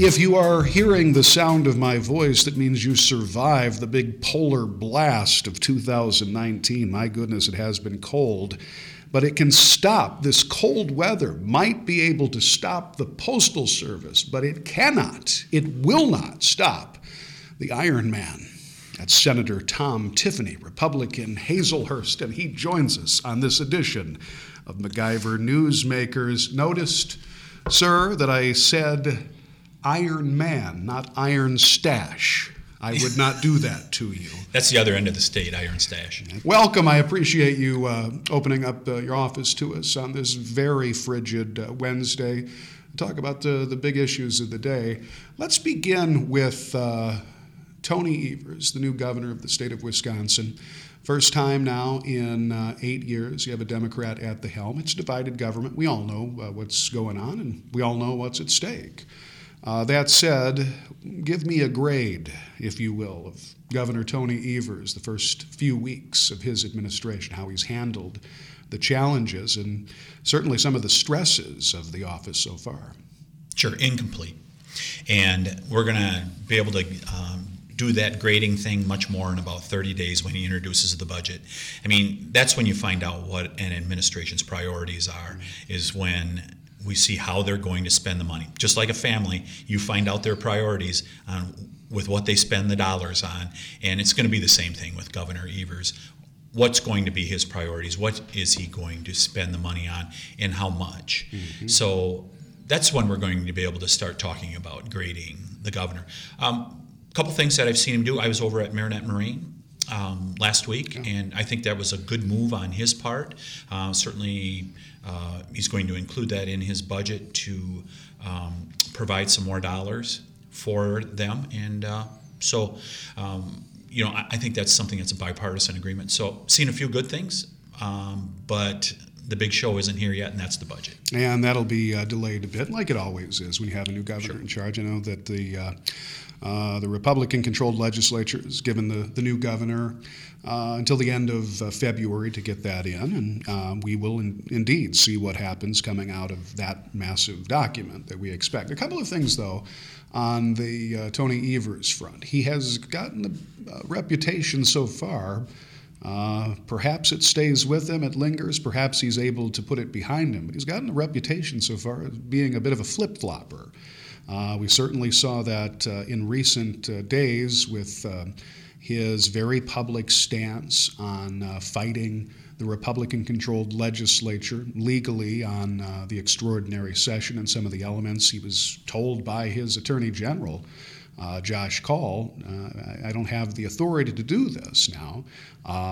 If you are hearing the sound of my voice, that means you survived the big polar blast of 2019. My goodness, it has been cold. But it can stop. This cold weather might be able to stop the Postal Service, but it cannot, it will not stop the Iron Man. That's Senator Tom Tiffany, Republican Hazelhurst, and he joins us on this edition of MacIver Newsmakers. Noticed, sir, that I said Iron Man, not IronStache. I would not do that to you. That's the other end of the state, IronStache. Welcome. I appreciate you uh, opening up uh, your office to us on this very frigid uh, Wednesday. Talk about the, the big issues of the day. Let's begin with uh, Tony Evers, the new governor of the state of Wisconsin. First time now in uh, eight years, you have a Democrat at the helm. It's divided government. We all know uh, what's going on, and we all know what's at stake. Uh, that said, give me a grade, if you will, of Governor Tony Evers, the first few weeks of his administration, how he's handled the challenges and certainly some of the stresses of the office so far. Sure, incomplete. And we're going to be able to um, do that grading thing much more in about 30 days when he introduces the budget. I mean, that's when you find out what an administration's priorities are, is when we see how they're going to spend the money. Just like a family, you find out their priorities on with what they spend the dollars on, and it's going to be the same thing with Governor Evers. What's going to be his priorities? What is he going to spend the money on, and how much? Mm-hmm. So that's when we're going to be able to start talking about grading the governor. A um, couple things that I've seen him do. I was over at Marinette Marine um, last week, yeah. and I think that was a good move on his part. Uh, certainly, uh, he's going to include that in his budget to um, provide some more dollars for them, and uh, so um, you know I, I, think that's something that's a bipartisan agreement. So, seen a few good things, um, but the big show isn't here yet, and that's the budget. And that'll be uh, delayed a bit, like it always is when you have a new governor sure. in charge. I know that the uh, the Republican controlled legislature has given the, the new governor uh, until the end of uh, February to get that in, and uh, we will in, indeed see what happens coming out of that massive document that we expect. A couple of things, though, on the uh, Tony Evers front. He has gotten a reputation so far. Uh, perhaps it stays with him, it lingers, perhaps he's able to put it behind him, but he's gotten a reputation so far as being a bit of a flip flopper. Uh, we certainly saw that uh, in recent uh, days with his very public stance on uh, fighting the Republican controlled legislature legally on uh, the extraordinary session and some of the elements. He was told by his attorney general. Uh, Josh Kaul, I don't have the authority to do this now.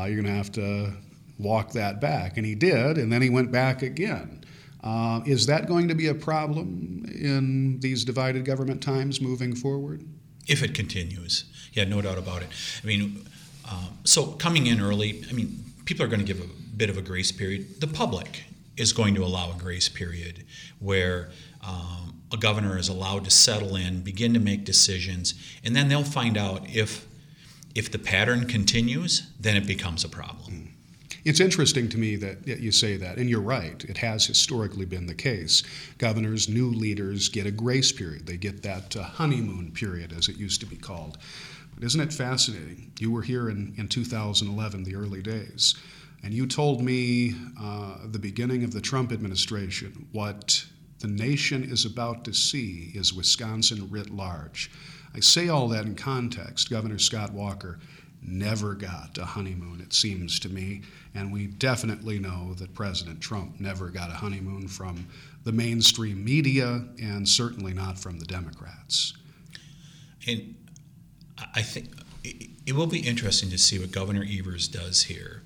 You're going to have to walk that back. And he did, and then he went back again. Uh, is that going to be a problem in these divided government times moving forward? If it continues, yeah, no doubt about it. I mean, uh, so coming in early, I mean, people are going to give a bit of a grace period. The public is going to allow a grace period where um, a governor is allowed to settle in, begin to make decisions, and then they'll find out if if the pattern continues, then it becomes a problem. It's interesting to me that you say that, and you're right. It has historically been the case. Governors, new leaders get a grace period. They get that uh, honeymoon period, as it used to be called. But isn't it fascinating? You were here in, in 2011, the early days, and you told me uh, the beginning of the Trump administration what the nation is about to see is Wisconsin writ large. I say all that in context. Governor Scott Walker never got a honeymoon, it seems to me. And we definitely know that President Trump never got a honeymoon from the mainstream media and certainly not from the Democrats. And I think it will be interesting to see what Governor Evers does here.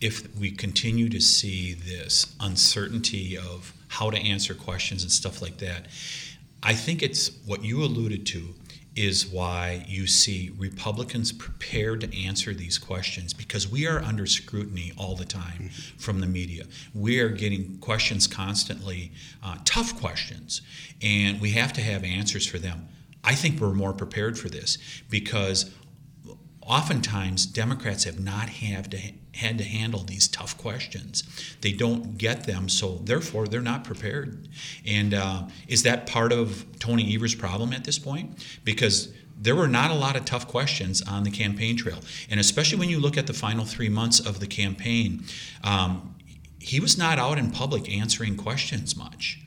If we continue to see this uncertainty of how to answer questions and stuff like that, I think it's what you alluded to is why you see Republicans prepared to answer these questions because we are under scrutiny all the time from the media. We are getting questions constantly, uh, tough questions, and we have to have answers for them. I think we're more prepared for this because oftentimes Democrats have not have to, had to handle these tough questions. They don't get them, so therefore they're not prepared. And uh, is that part of Tony Evers' problem at this point? Because there were not a lot of tough questions on the campaign trail, and especially when you look at the final three months of the campaign. Um, he was not out in public answering questions much,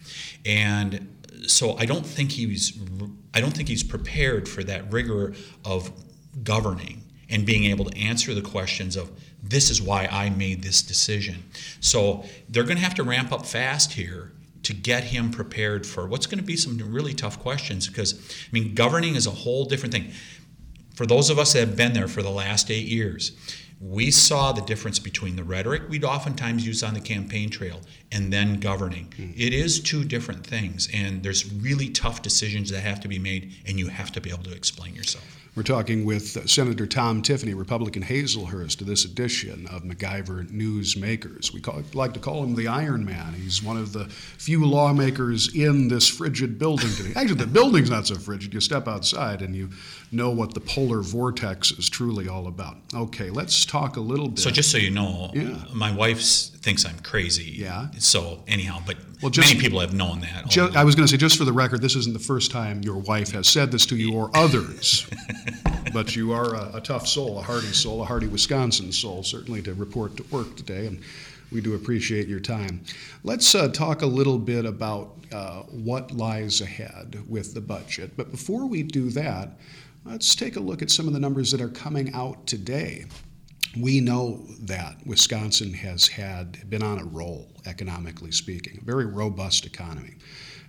and so I don't think he's I don't think he's prepared for that rigor of governing and being able to answer the questions of this is why I made this decision. So they're going to have to ramp up fast here to get him prepared for what's going to be some really tough questions because I mean governing is a whole different thing. For those of us that have been there for the last 8 years, we saw the difference between the rhetoric we'd oftentimes use on the campaign trail and then governing. Mm-hmm. It is two different things, and there's really tough decisions that have to be made, and you have to be able to explain yourself. We're talking with Senator Tom Tiffany, Republican Hazelhurst, to this edition of MacIver Newsmakers. We call, like to call him the Iron Man. He's one of the few lawmakers in this frigid building today. Actually, the building's not so frigid. You step outside and you know what the polar vortex is truly all about. Okay, let's talk a little bit. So, just so you know, yeah. my wife thinks I'm crazy. Yeah. So, anyhow, but well, just, many people have known that. Just, I was going to say, just for the record, this isn't the first time your wife has said this to you or others. but you are a, a, tough soul, a hardy soul, a hardy Wisconsin soul, certainly to report to work today. And we do appreciate your time. Let's uh, talk a little bit about uh, what lies ahead with the budget. But before we do that, let's take a look at some of the numbers that are coming out today we know that Wisconsin has had been on a roll economically speaking, a very robust economy.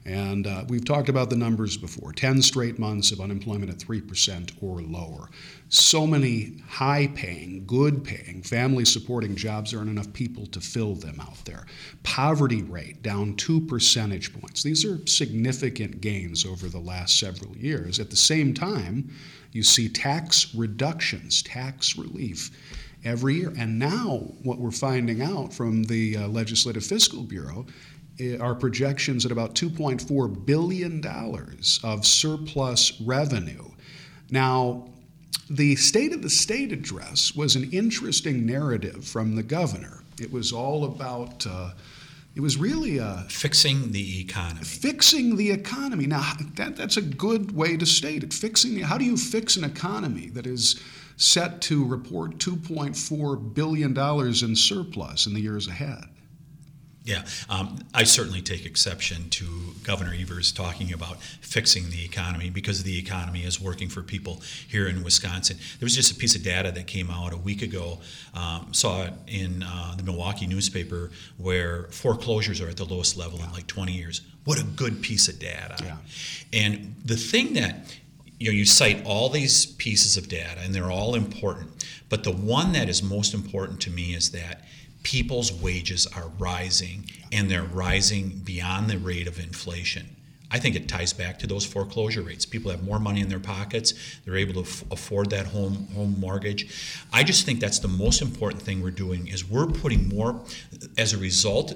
And uh, we've talked about the numbers before 10 straight months of unemployment at 3% or lower. So many high paying, good paying, family supporting jobs, aren't enough people to fill them out there. Poverty rate down two percentage points. These are significant gains over the last several years. At the same time, you see tax reductions, tax relief every year. And now, what we're finding out from the uh, Legislative Fiscal Bureau eh, are projections at about $2.4 billion of surplus revenue. Now, the State of the State address was an interesting narrative from the governor. It was all about. Uh, it was really a fixing the economy. Fixing the economy. Now that, that's a good way to state it. Fixing the, how do you fix an economy that is set to report $2.4 billion in surplus in the years ahead. Yeah, um, I certainly take exception to Governor Evers talking about fixing the economy because the economy is working for people here in Wisconsin. There was just a piece of data that came out a week ago, um, saw it in uh, the Milwaukee newspaper, where foreclosures are at the lowest level in like 20 years. What a good piece of data. Yeah. And the thing that you know you cite all these pieces of data and they're all important but the one that is most important to me is that people's wages are rising and they're rising beyond the rate of inflation. I think it ties back to those foreclosure rates. People have more money in their pockets. They're able to f- afford that home home mortgage. I just think that's the most important thing we're doing is we're putting more as a result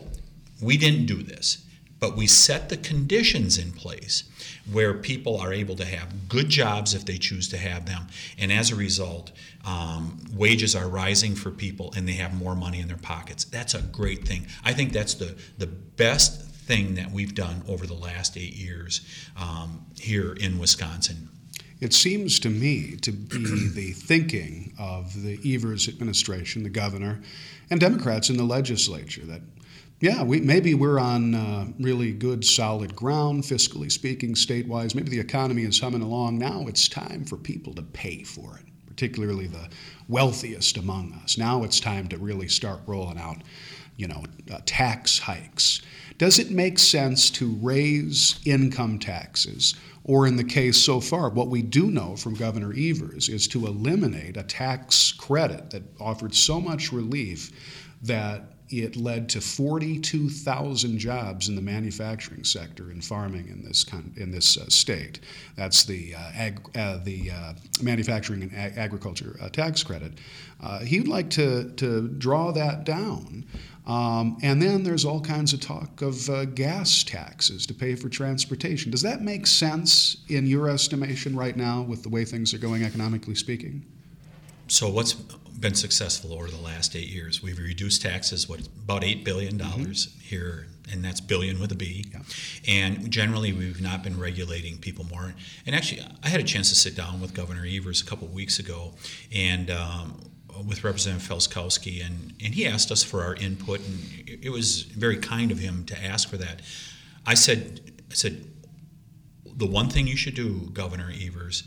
we didn't do this but we set the conditions in place where people are able to have good jobs if they choose to have them. And as a result, um, wages are rising for people and they have more money in their pockets. That's a great thing. I think that's the, the best thing that we've done over the last eight years um, here in Wisconsin. It seems to me to be the thinking of the Evers administration, the governor, and Democrats in the legislature that yeah, we, maybe we're on uh, really good, solid ground, fiscally speaking, state wise. Maybe the economy is humming along. Now it's time for people to pay for it, particularly the wealthiest among us. Now it's time to really start rolling out, you know, uh, tax hikes. Does it make sense to raise income taxes? Or, in the case so far, what we do know from Governor Evers is to eliminate a tax credit that offered so much relief that it led to 42,000 jobs in the manufacturing sector in farming in this con- in this uh, state. That's the uh, ag- uh, the uh, manufacturing and ag- agriculture uh, tax credit. Uh, he'd like to to draw that down. Um, and then there's all kinds of talk of gas taxes to pay for transportation. Does that make sense in your estimation right now with the way things are going economically speaking? so what's been successful over the last eight years? We've reduced taxes, what about eight billion dollars mm-hmm. here, and that's billion with a B. Yeah. And generally, we've not been regulating people more. And actually, I had a chance to sit down with Governor Evers a couple of weeks ago, and. Um, with Representative Felzkowski, and, and he asked us for our input, and it was very kind of him to ask for that. I said, I said, the one thing you should do, Governor Evers,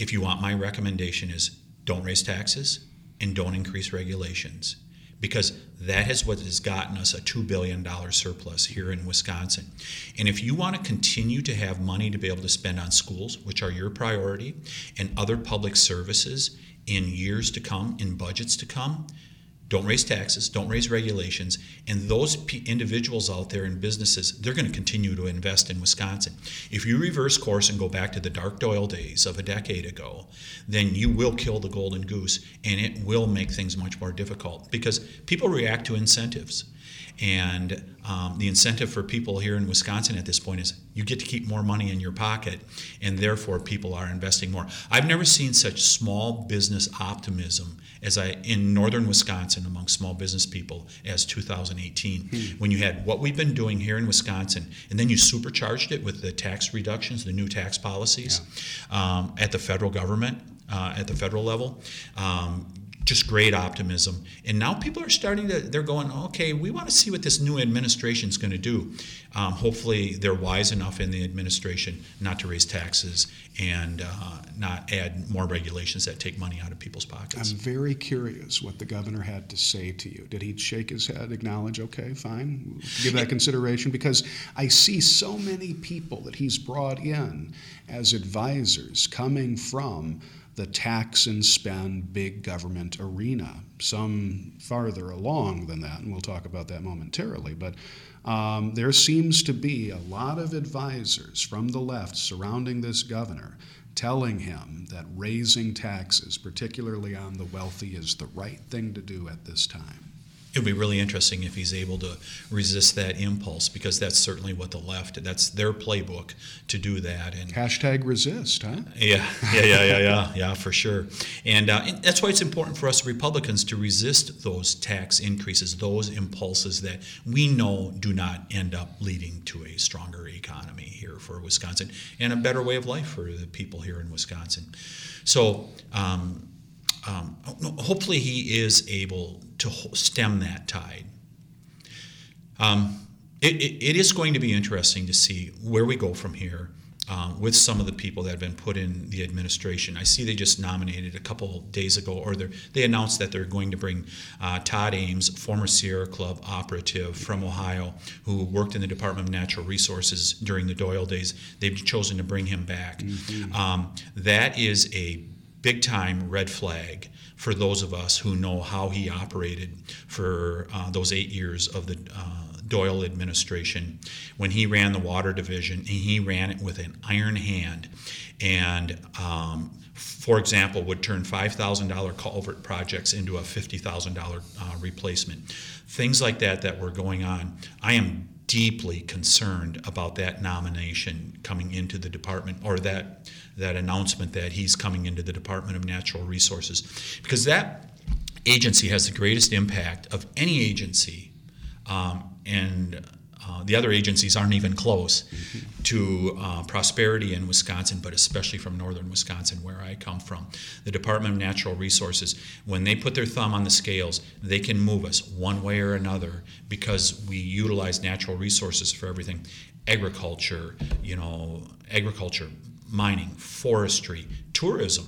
if you want my recommendation, is don't raise taxes and don't increase regulations because that is what has gotten us a $2 billion surplus here in Wisconsin. And if you want to continue to have money to be able to spend on schools, which are your priority, and other public services in years to come, in budgets to come, don't raise taxes, don't raise regulations, and those p- individuals out there in businesses, they're going to continue to invest in Wisconsin. If you reverse course and go back to the dark Doyle days of a decade ago, then you will kill the golden goose, and it will make things much more difficult because people react to incentives. And um, the incentive for people here in Wisconsin at this point is you get to keep more money in your pocket, and therefore people are investing more. I've never seen such small business optimism as I in northern Wisconsin among small business people as 2018, hmm. when you had what we've been doing here in Wisconsin, and then you supercharged it with the tax reductions, the new tax policies yeah. um, at the federal government. Uh, at the federal level, um, just great optimism. And now people are starting to, they're going, okay, we want to see what this new administration is going to do. Um, hopefully, they're wise enough in the administration not to raise taxes and uh, not add more regulations that take money out of people's pockets. I'm very curious what the governor had to say to you. Did he shake his head, acknowledge, okay, fine, give that consideration? Because I see so many people that he's brought in as advisors coming from the tax and spend big government arena. Some farther along than that, and we'll talk about that momentarily. But um, there seems to be a lot of advisors from the left surrounding this governor telling him that raising taxes, particularly on the wealthy, is the right thing to do at this time it'll be really interesting if he's able to resist that impulse because that's certainly what the left that's their playbook to do that and hashtag resist huh? Yeah yeah yeah yeah yeah yeah for sure. And, uh, and that's why it's important for us republicans to resist those tax increases those impulses that we know do not end up leading to a stronger economy here for wisconsin and a better way of life for the people here in wisconsin. So um, um, hopefully he is able to stem that tide. Um, it, it, it is going to be interesting to see where we go from here um, with some of the people that have been put in the administration. I see they just nominated a couple days ago, or they announced that they're going to bring uh, Todd Ambs, former Sierra Club operative from Ohio, who worked in the Department of Natural Resources during the Doyle days. They've chosen to bring him back. Mm-hmm. Um, that is a big time red flag for those of us who know how he operated for uh, those eight years of the uh, Doyle administration. When he ran the water division, he ran it with an iron hand. And um, for example, would turn $5,000 culvert projects into a $50,000 uh, replacement. Things like that that were going on. I am deeply concerned about that nomination coming into the department or that that announcement that he's coming into the Department of Natural Resources. Because that agency has the greatest impact of any agency um, and uh, the other agencies aren't even close mm-hmm. to uh, prosperity in Wisconsin, but especially from northern Wisconsin, where I come from. The Department of Natural Resources, when they put their thumb on the scales, they can move us one way or another because we utilize natural resources for everything agriculture, you know, agriculture, mining, forestry, tourism.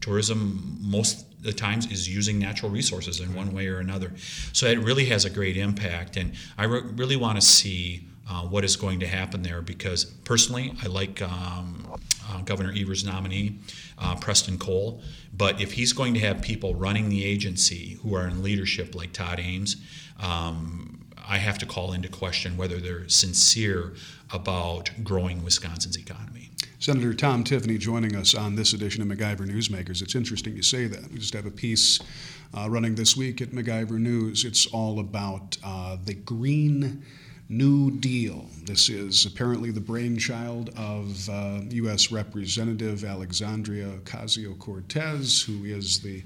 Tourism, most the times, is using natural resources in one way or another. So it really has a great impact, and I re- really want to see uh, what is going to happen there because personally, I like um, uh, Governor Evers' nominee, uh, Preston Cole. But if he's going to have people running the agency who are in leadership like Todd Ambs, um, I have to call into question whether they're sincere about growing Wisconsin's economy. Senator Tom Tiffany joining us on this edition of MacIver Newsmakers. It's interesting you say that. We just have a piece uh, running this week at MacIver News. It's all about uh, the Green New Deal. This is apparently the brainchild of uh, U.S. Representative Alexandria Ocasio Cortez, who is the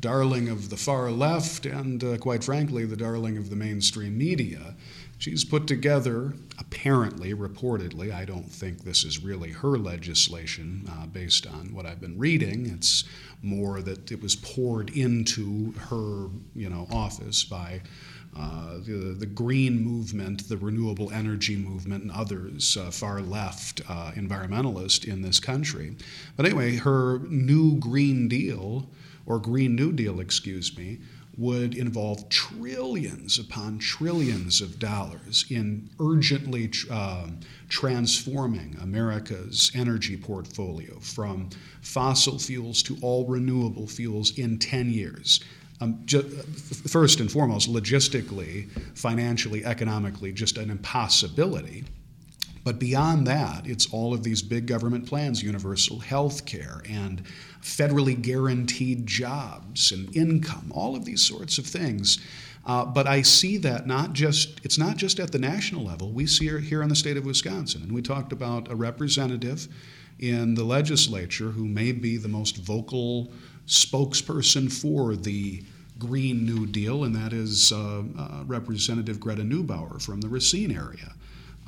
darling of the far left and, uh, quite frankly, the darling of the mainstream media. She's put together, apparently, reportedly, I don't think this is really her legislation uh, based on what I've been reading. It's more that it was poured into her, you know, office by uh, the, the green movement, the renewable energy movement, and others, uh, far left uh, environmentalists in this country. But anyway, her new Green Deal, or Green New Deal, excuse me, would involve trillions upon trillions of dollars in urgently um, transforming America's energy portfolio from fossil fuels to all renewable fuels in 10 years. Um, ju- first and foremost, logistically, financially, economically, just an impossibility. But beyond that, it's all of these big government plans universal health care and federally guaranteed jobs and income, all of these sorts of things. Uh, but I see that not just, it's not just at the national level. We see it here in the state of Wisconsin. And we talked about a representative in the legislature who may be the most vocal spokesperson for the Green New Deal, and that is uh, uh, Representative Greta Neubauer from the Racine area.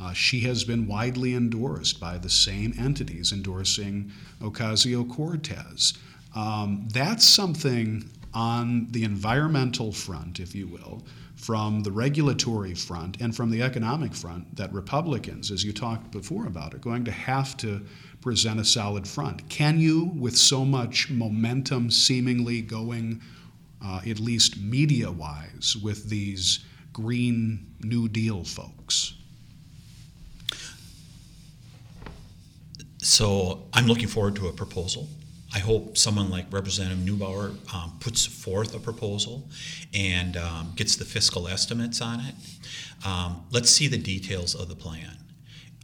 Uh, she has been widely endorsed by the same entities endorsing Ocasio Cortez. Um, that's something on the environmental front, if you will, from the regulatory front and from the economic front that Republicans, as you talked before about, are going to have to present a solid front. Can you, with so much momentum seemingly going, uh, at least media wise, with these Green New Deal folks? So I'm looking forward to a proposal. I hope someone like Representative Neubauer um, puts forth a proposal and um, gets the fiscal estimates on it. Um, let's see the details of the plan.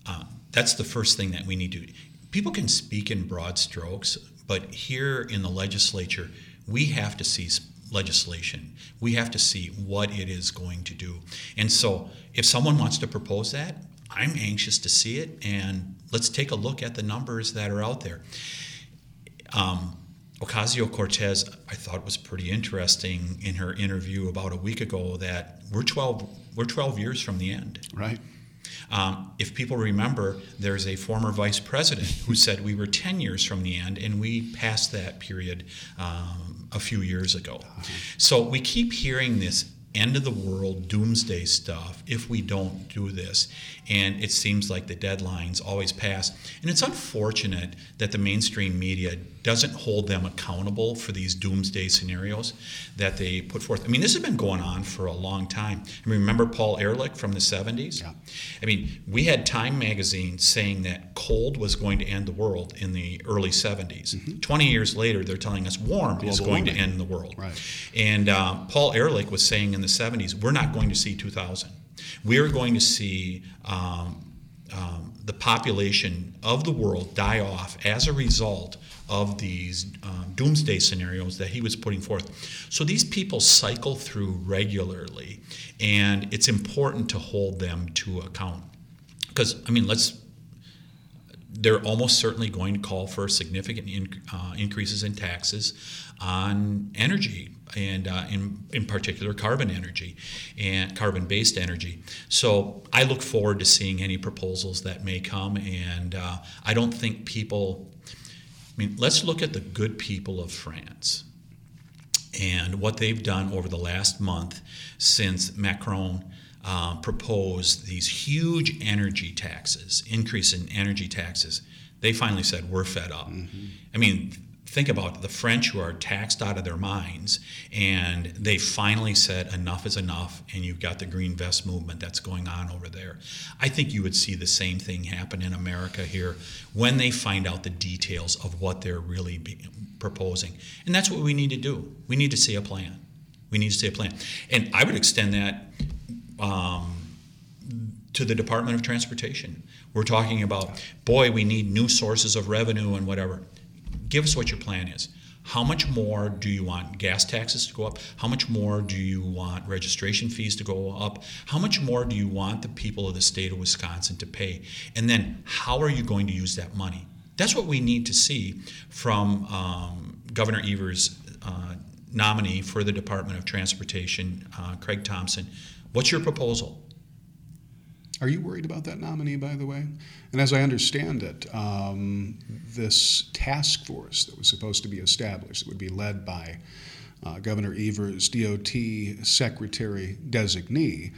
Uh, that's the first thing that we need to. People can speak in broad strokes, but here in the legislature, we have to see legislation. We have to see what it is going to do. And so, if someone wants to propose that, I'm anxious to see it, and let's take a look at the numbers that are out there. Um, Ocasio Cortez, I thought was pretty interesting in her interview about a week ago that we're 12 we're 12 years from the end. Right. Um, if people remember, there's a former vice president who said we were 10 years from the end, and we passed that period um, a few years ago. Uh-huh. So we keep hearing this end of the world doomsday stuff if we don't do this. And it seems like the deadlines always pass. And it's unfortunate that the mainstream media doesn't hold them accountable for these doomsday scenarios that they put forth. I mean, this has been going on for a long time. I mean, remember Paul Ehrlich from the 70s? Yeah. I mean, we had Time magazine saying that cold was going to end the world in the early 70s. Mm-hmm. 20 years later, they're telling us warm Global is going warming. to end the world. Right. And uh, Paul Ehrlich was saying in the 70s, we're not going to see 2000. We're going to see um, um, the population of the world die off as a result of these um, doomsday scenarios that he was putting forth. So these people cycle through regularly, and it's important to hold them to account. Because, I mean, let's they're almost certainly going to call for significant in, uh, increases in taxes on energy and uh, in, in particular carbon energy and carbon based energy. So I look forward to seeing any proposals that may come, and uh, I don't think people I mean, let's look at the good people of France and what they've done over the last month since Macron uh, proposed these huge energy taxes, increase in energy taxes. They finally said, We're fed up. Mm-hmm. I mean, think about the French who are taxed out of their minds, and they finally said enough is enough, and you've got the green vest movement that's going on over there. I think you would see the same thing happen in America here when they find out the details of what they're really proposing, and that's what we need to do. We need to see a plan. We need to see a plan, and I would extend that. Um, to the Department of Transportation. We're talking about, boy, we need new sources of revenue and whatever give us what your plan is. How much more do you want gas taxes to go up? How much more do you want registration fees to go up? How much more do you want the people of the state of Wisconsin to pay? And then how are you going to use that money? That's what we need to see from um, Governor Evers' uh, nominee for the Department of Transportation, uh, Craig Thompson. What's your proposal? Are you worried about that nominee, by the way? And as I understand it, um, this task force that was supposed to be established, that would be led by uh, Governor Evers' DOT secretary designee,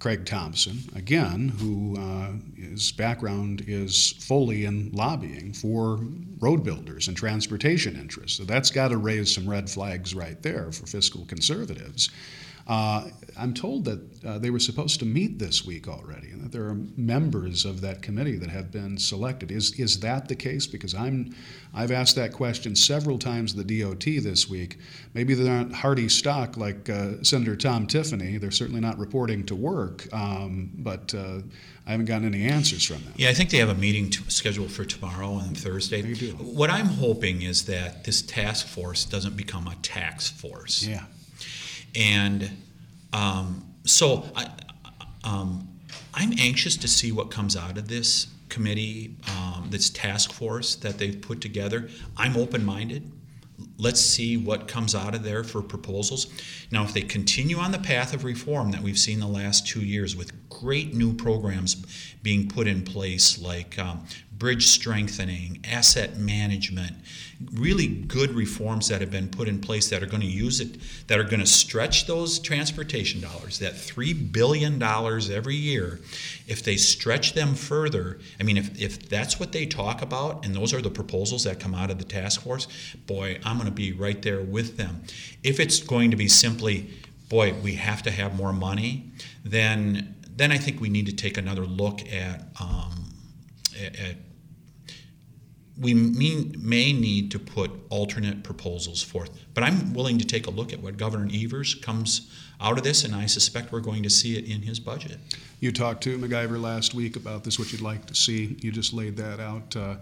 Craig Thompson, again, who uh, his background is fully in lobbying for road builders and transportation interests. So that's got to raise some red flags right there for fiscal conservatives. Uh, I'm told that uh, they were supposed to meet this week already, and that there are members of that committee that have been selected. Is is that the case? Because I'm, I've asked that question several times the DOT this week. Maybe they're not hardy stock like uh, Senator Tom Tiffany. They're certainly not reporting to work, um, but uh, I haven't gotten any answers from them. Yeah, I think they have a meeting to, scheduled for tomorrow and Thursday. They do. What I'm hoping is that this task force doesn't become a tax force. Yeah. And um, so I, um, I'm anxious to see what comes out of this committee, um, this task force that they've put together. I'm open minded. Let's see what comes out of there for proposals. Now, if they continue on the path of reform that we've seen the last two years with great new programs being put in place, like um, bridge strengthening, asset management, really good reforms that have been put in place that are going to use it, that are going to stretch those transportation dollars, that $3 billion every year. If they stretch them further, I mean, if, if that's what they talk about and those are the proposals that come out of the task force, boy, I'm going to be right there with them. If it's going to be simply, boy, we have to have more money, then then I think we need to take another look at um, we mean, may need to put alternate proposals forth. But I'm willing to take a look at what Governor Evers comes out of this, and I suspect we're going to see it in his budget. You talked to MacIver last week about this, what you'd like to see. You just laid that out. Uh,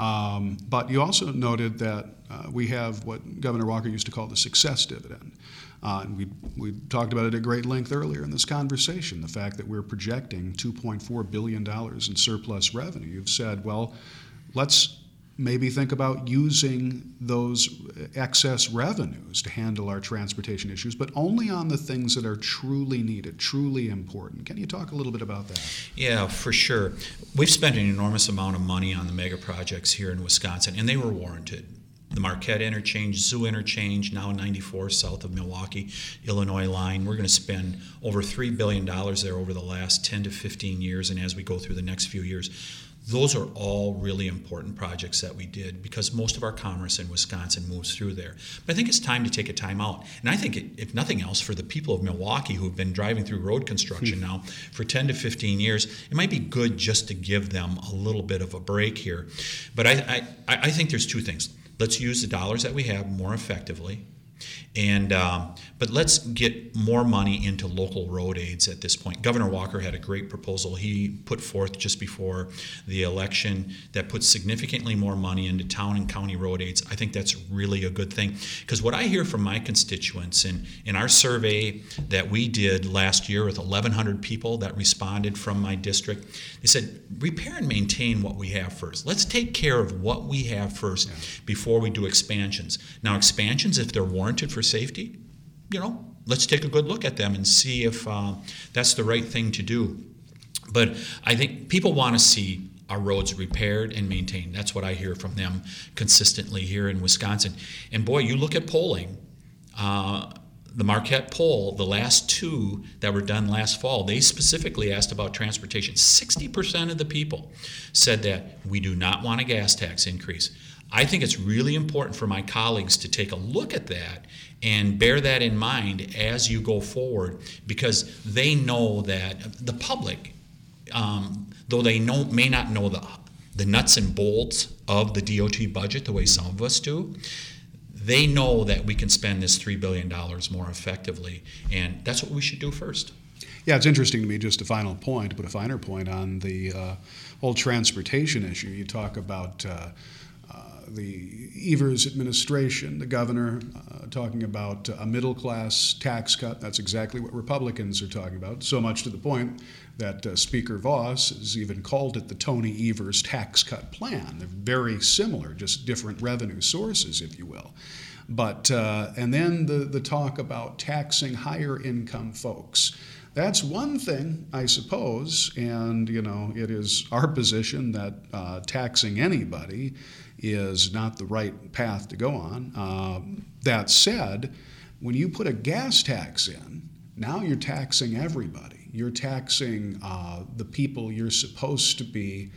um, but you also noted that uh, we have what Governor Walker used to call the success dividend. Uh, and we, we talked about it at great length earlier in this conversation the fact that we're projecting $2.4 billion in surplus revenue. You've said, well, let's maybe think about using those excess revenues to handle our transportation issues, but only on the things that are truly needed, truly important. Can you talk a little bit about that? Yeah, for sure. We've spent an enormous amount of money on the mega projects here in Wisconsin, and they were warranted. The Marquette Interchange, Zoo Interchange, now 94 south of Milwaukee, Illinois line. We're going to spend over $3 billion there over the last 10 to 15 years, and as we go through the next few years those are all really important projects that we did because most of our commerce in Wisconsin moves through there. But I think it's time to take a time out. And I think, it, if nothing else, for the people of Milwaukee who've been driving through road construction hmm. now for 10 to 15 years, it might be good just to give them a little bit of a break here. But I, I, I think there's two things. Let's use the dollars that we have more effectively and um, but let's get more money into local road aids at this point. Governor Walker had a great proposal he put forth just before the election that puts significantly more money into town and county road aids. I think that's really a good thing because what I hear from my constituents in in our survey that we did last year with 1,100 people that responded from my district, they said repair and maintain what we have first. Let's take care of what we have first yeah. before we do expansions. Now expansions, if they're warranted for safety, you know, let's take a good look at them and see if uh, that's the right thing to do. But I think people want to see our roads repaired and maintained. That's what I hear from them consistently here in Wisconsin. And boy, you look at polling. Uh, the Marquette poll, the last two that were done last fall, they specifically asked about transportation. 60% of the people said that we do not want a gas tax increase. I think it's really important for my colleagues to take a look at that and bear that in mind as you go forward because they know that the public, um, though they know, may not know the, the nuts and bolts of the DOT budget the way some of us do, they know that we can spend this $3 billion more effectively, and that's what we should do first. Yeah, it's interesting to me, just a final point, but a finer point on the uh, whole transportation issue. You talk about uh, the Evers administration, the governor, uh, talking about a middle class tax cut. That's exactly what Republicans are talking about, so much to the point that uh, Speaker Vos has even called it the Tony Evers tax cut plan. They're very similar, just different revenue sources, if you will. But uh, and then the the talk about taxing higher income folks. That's one thing, I suppose, and you know it is our position that uh, taxing anybody is not the right path to go on. Um, that said, when you put a gas tax in, now you're taxing everybody. You're taxing uh, the people you're supposed to be,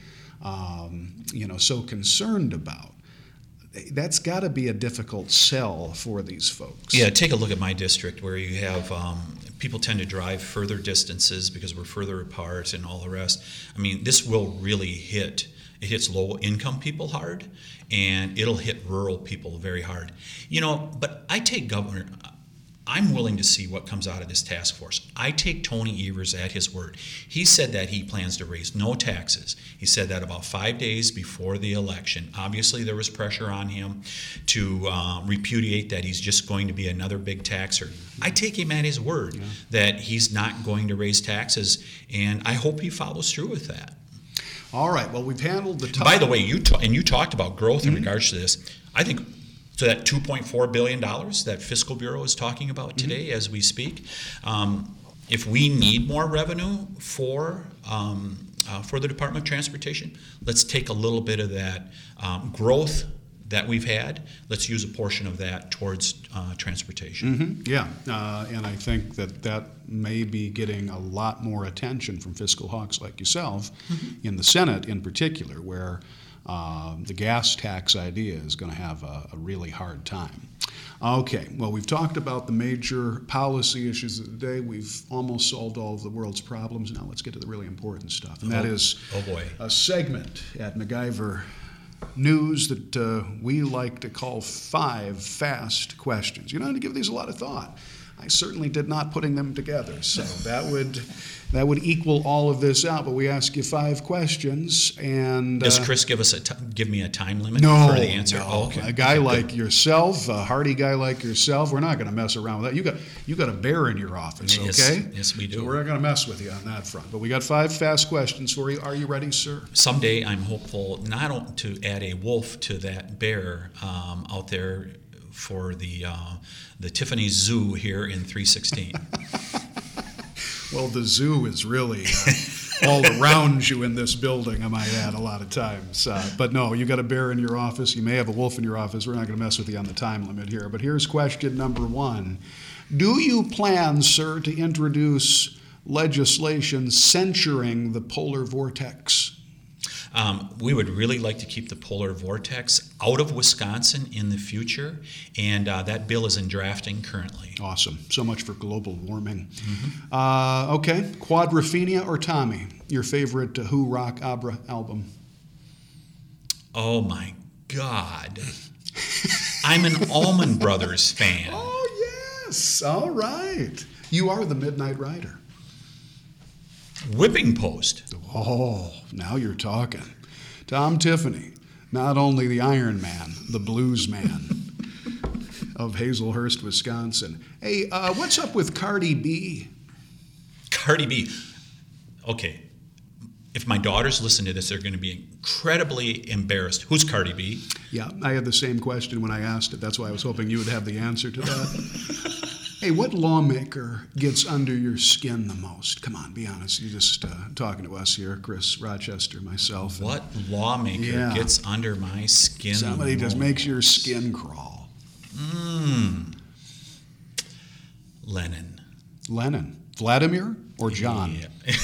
um, you know, so concerned about that's got to be a difficult sell for these folks. Yeah, take a look at my district where you have um, people tend to drive further distances because we're further apart and all the rest. I mean, this will really hit. It hits low income people hard, and it'll hit rural people very hard. You know, but I take Governor I'm willing to see what comes out of this task force. I take Tony Evers at his word. He said that he plans to raise no taxes. He said that about five days before the election. Obviously, there was pressure on him to uh, repudiate that he's just going to be another big taxer. I take him at his word yeah. that he's not going to raise taxes, and I hope he follows through with that. All right. Well, we've handled the. By the way, you ta- and you talked about growth in mm-hmm. regards to this. I think so that 2.4 billion dollars that Fiscal Bureau is talking about mm-hmm. today mm-hmm. as we speak, um, if we need more revenue for um, uh, for the Department of Transportation, let's take a little bit of that um, growth that we've had. Let's use a portion of that towards uh, transportation. Mm-hmm. Yeah, uh, and I think that that may be getting a lot more attention from fiscal hawks like yourself mm-hmm. in the Senate, in particular, where um, the gas tax idea is going to have a, a, really hard time. Okay, well, we've talked about the major policy issues of the day. We've almost solved all of the world's problems. Now let's get to the really important stuff, and that is oh, oh boy. a segment at MacIver News that uh, we like to call five fast questions. You know, to give these a lot of thought. I certainly did not putting them together, so that would that would equal all of this out. But we ask you five questions, and does uh, Chris give us a t- give me a time limit no, for the answer? No. Oh, okay. A guy okay, like yourself, a hardy guy like yourself, we're not going to mess around with that. You got you got a bear in your office, yes, okay? Yes, we do. So we're not going to mess with you on that front. But we got five fast questions for you. Are you ready, sir? Someday I'm hopeful not to add a wolf to that bear um, out there for the uh, the Tiffany Zoo here in 316. well, the zoo is really uh, all around you in this building. I might add a lot of times, uh, but no, you got a bear in your office. You may have a wolf in your office. We're not going to mess with you on the time limit here. But here's question number one: Do you plan, sir, to introduce legislation censuring the polar vortex? Um, we would really like to keep the polar vortex out of Wisconsin in the future, and uh, that bill is in drafting currently. Awesome. So much for global warming. Mm-hmm. Uh, okay, Quadrophenia or Tommy, your favorite uh, Who rock opera album? Oh my God. I'm an Allman Brothers fan. Oh, yes. All right. You are the Midnight Rider. Whipping Post. Oh, now you're talking. Tom Tiffany, not only the Iron Man, the Blues Man of Hazelhurst, Wisconsin. Hey, uh, what's up with Cardi B? Cardi B. Okay. If my daughters listen to this, they're going to be incredibly embarrassed. Who's Cardi B? Yeah, I had the same question when I asked it. That's why I was hoping you would have the answer to that. Hey, what lawmaker gets under your skin the most? Come on, be honest. You're just uh, talking to us here, Chris Rochester, myself. What lawmaker yeah. gets under my skin? Somebody just makes your skin crawl. Mmm. Lennon. Lennon. Vladimir or John? Yeah.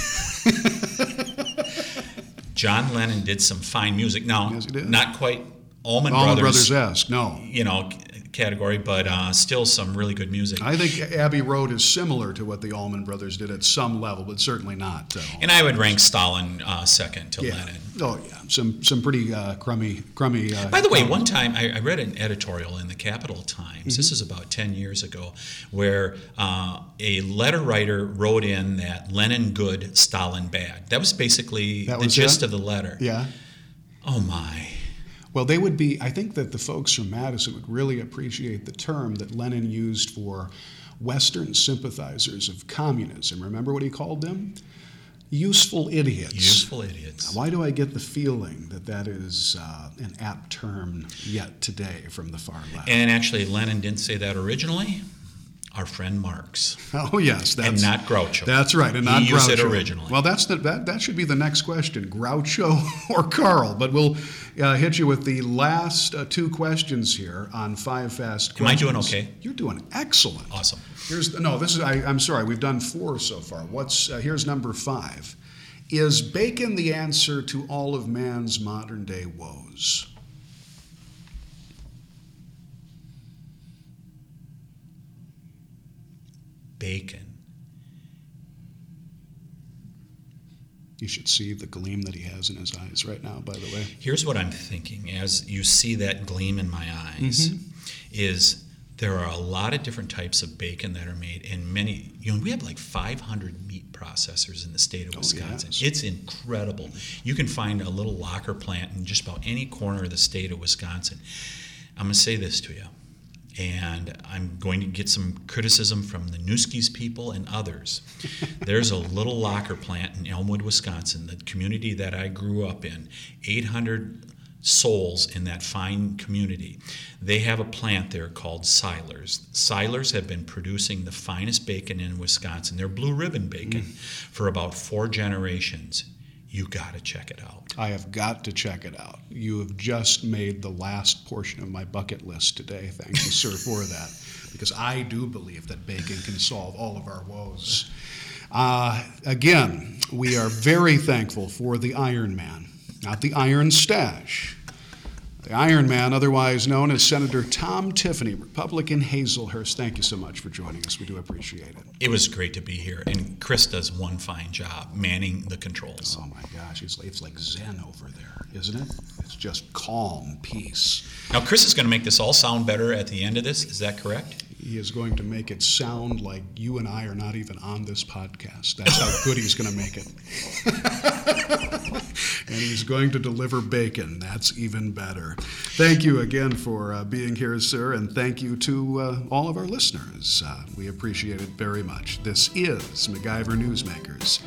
John Lennon did some fine music. Now, yes, not quite Allman, Allman Brothers. Brothers esque, no. You know, category, but uh, still some really good music. I think Abbey Road is similar to what the Allman Brothers did at some level, but certainly not. Uh, and I would rank Stalin uh, second to yeah. Lenin. Oh yeah, some some pretty uh, crummy crummy. Uh, By the way, one time I, I, read an editorial in the Capital Times. Mm-hmm. This is about ten years ago, where uh, a letter writer wrote in that Lenin good, Stalin bad. That was basically that was the gist it? of the letter. Yeah. Oh my. Well, they would be, I think that the folks from Madison would really appreciate the term that Lenin used for Western sympathizers of communism. Remember what he called them? Useful idiots. Useful idiots. Why do I get the feeling that that is uh, an apt term yet today from the far left? And actually, Lenin didn't say that originally. Our friend Marx. Oh yes, that's and not Groucho. That's right, and not he Groucho. used it originally. Well, that's the, that. That should be the next question: Groucho or Karl? But we'll uh, hit you with the last uh, two questions here on five fast. Am questions. I doing okay? You're doing excellent. Awesome. Here's no. This is. I, I'm sorry. We've done four so far. What's uh, here's number five. Is bacon the answer to all of man's modern day woes? Bacon. You should see the gleam that he has in his eyes right now, by the way. Here's what I'm thinking as you see that gleam in my eyes Mm-hmm. is there are a lot of different types of bacon that are made and many you know we have like 500 meat processors in the state of Wisconsin. Oh, yes. It's incredible. You can find a little locker plant in just about any corner of the state of Wisconsin. I'm going to say this to you and I'm going to get some criticism from the Nueske's people and others. There's a little locker plant in Elmwood, Wisconsin, the community that I grew up in. 800 souls in that fine community. They have a plant there called Silers. Silers have been producing the finest bacon in Wisconsin. They're blue ribbon bacon mm. for about four generations. You got to check it out. I have got to check it out. You have just made the last portion of my bucket list today. Thank you, sir, for that. Because I do believe that bacon can solve all of our woes. Uh, again, we are very thankful for the Iron Man, not the IronStache. The Iron Man, otherwise known as Senator Tom Tiffany, Republican Hazelhurst. Thank you so much for joining us. We do appreciate it. It was great to be here, and Chris does one fine job manning the controls. Oh my gosh, it's like, it's like Zen over there, isn't it? It's just calm peace. Now, Chris is going to make this all sound better at the end of this. Is that correct? He is going to make it sound like you and I are not even on this podcast. That's how good he's going to make it. and he's going to deliver bacon. That's even better. Thank you again for uh, being here, sir, and thank you to uh, all of our listeners. Uh, we appreciate it very much. This is MacIver Newsmakers.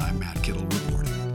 I'm Matt Kittle reporting.